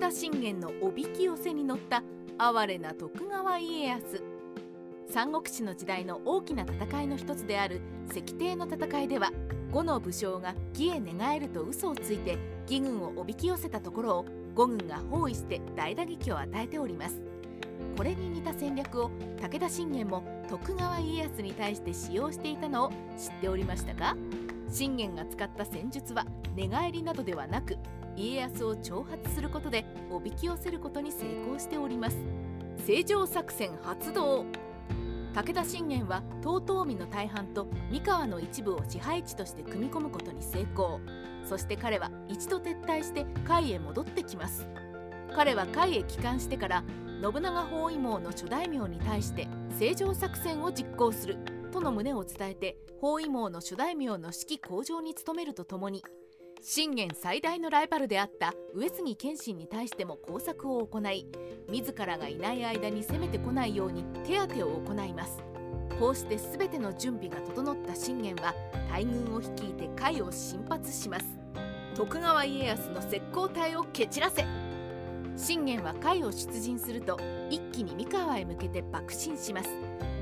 田信玄のおびき寄せに乗った哀れな徳川家康。三国志の時代の大きな戦いの一つである石庭の戦いでは呉の武将が義へ寝返ると嘘をついて義軍をおびき寄せたところを呉軍が包囲して大打撃を与えております。これに似た戦略を武田信玄も徳川家康に対して使用していたのを知っておりましたか？信玄が使った戦術は寝返りなどではなく家康を挑発することでおびき寄せることに成功しております。正常作戦発動。武田信玄は遠江の大半と三河の一部を支配地として組み込むことに成功。そして彼は一度撤退して甲斐へ戻ってきます。彼は甲斐へ帰還してから信長包囲網の諸大名に対して正常作戦を実行する。との旨を伝えて包囲網の諸大名の士気向上に努めるとともに信玄最大のライバルであった上杉謙信に対しても工作を行い自らがいない間に攻めてこないように手当てを行います。こうして全ての準備が整った信玄は大軍を率いて甲斐を進発します。徳川家康の石膏隊を蹴散らせ信玄は甲斐を出陣すると一気に三河へ向けて爆進します。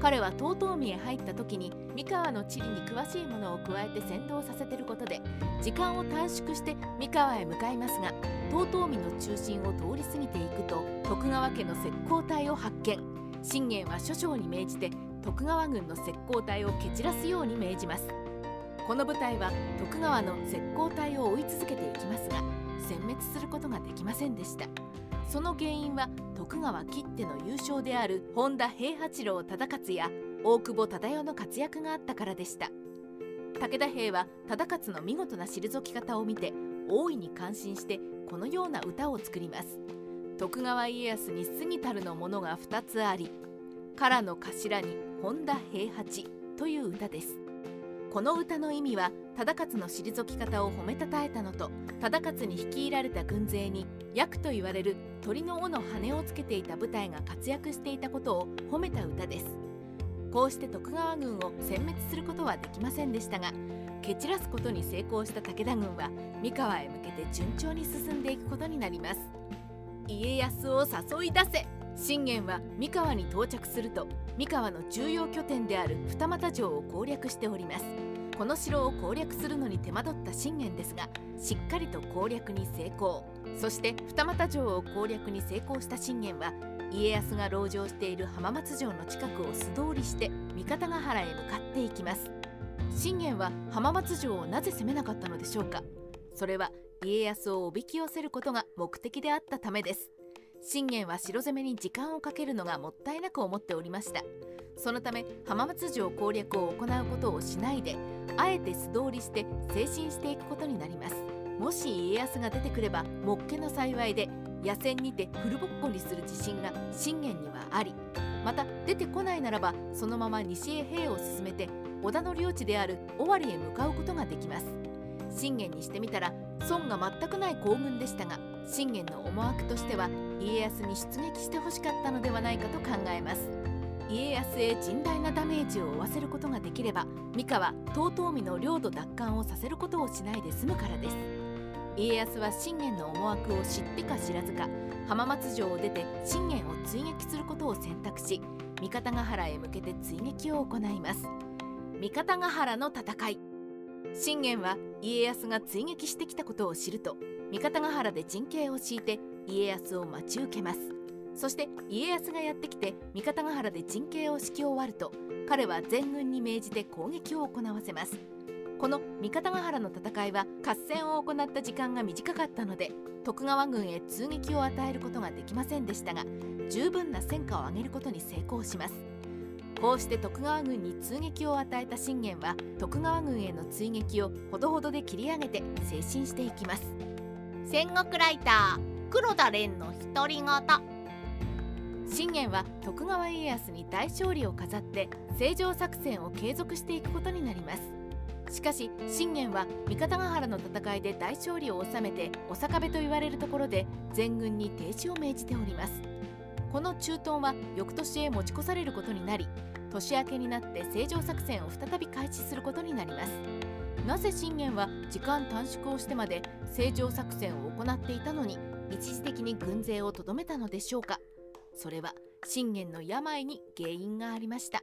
彼は遠江へ入った時に三河の地理に詳しいものを加えて先導させてることで時間を短縮して三河へ向かいますが遠江の中心を通り過ぎていくと徳川家の石膏隊を発見。信玄は諸将に命じて徳川軍の石膏隊を蹴散らすように命じます。この部隊は徳川の石膏隊を追い続けていきますが殲滅することができませんでした。その原因は徳川きっての優勝である本田平八郎忠勝や大久保忠世の活躍があったからでした。武田兵は忠勝の見事な退き方を見て大いに感心してこのような歌を作ります。徳川家康に過ぎたるのものが2つありからの頭に本田平八という歌です。この歌の意味は忠勝の退き方を褒めたたえたのと忠勝に率いられた軍勢に役と言われる鳥の尾の羽をつけていた部隊が活躍していたことを褒めた歌です。こうして徳川軍を殲滅することはできませんでしたが蹴散らすことに成功した武田軍は三河へ向けて順調に進んでいくことになります。家康を誘い出せ信玄は三河に到着すると三河の重要拠点である二俣城を攻略しております。この城を攻略するのに手間取った信玄ですがしっかりと攻略に成功。そして二俣城を攻略に成功した信玄は家康が籠城している浜松城の近くを素通りして三方ヶ原へ向かっていきます。信玄は浜松城をなぜ攻めなかったのでしょうか。それは家康をおびき寄せることが目的であったためです。信玄は城攻めに時間をかけるのがもったいなく思っておりました。そのため浜松城攻略を行うことをしないであえて素通りして精進していくことになります。もし家康が出てくればもっけの幸いで野戦にてフルボッコにする自信が信玄にはありまた出てこないならばそのまま西へ兵を進めて織田の領地である尾張へ向かうことができます。信玄にしてみたら損が全くない行軍でしたが信玄の思惑としては家康に出撃してほしかったのではないかと考えます。家康へ甚大なダメージを負わせることができれば三河遠江の領土奪還をさせることをしないで済むからです。家康は信玄の思惑を知ってか知らずか浜松城を出て信玄を追撃することを選択し三方ヶ原へ向けて追撃を行います。三方ヶ原の戦い。信玄は家康が追撃してきたことを知ると三方ヶ原で陣形を敷いて家康を待ち受けます。そして家康がやってきて三方ヶ原で陣形を敷き終わると彼は全軍に命じて攻撃を行わせます。この三方ヶ原の戦いは合戦を行った時間が短かったので徳川軍へ通撃を与えることができませんでしたが十分な戦果を上げることに成功します。こうして徳川軍に通撃を与えた信玄は徳川軍への追撃をほどほどで切り上げて推進していきます。戦国ライター。黒田蓮の独り言。信玄は徳川家康に大勝利を飾って正常作戦を継続していくことになります。しかし信玄は三方ヶ原の戦いで大勝利を収めてお坂部と言われるところで全軍に停止を命じております。この駐屯は翌年へ持ち越されることになり年明けになって正常作戦を再び開始することになります。なぜ信玄は時間短縮をしてまで正常作戦を行っていたのに一時的に軍勢をとどめたのでしょうか。それは信玄の病に原因がありました。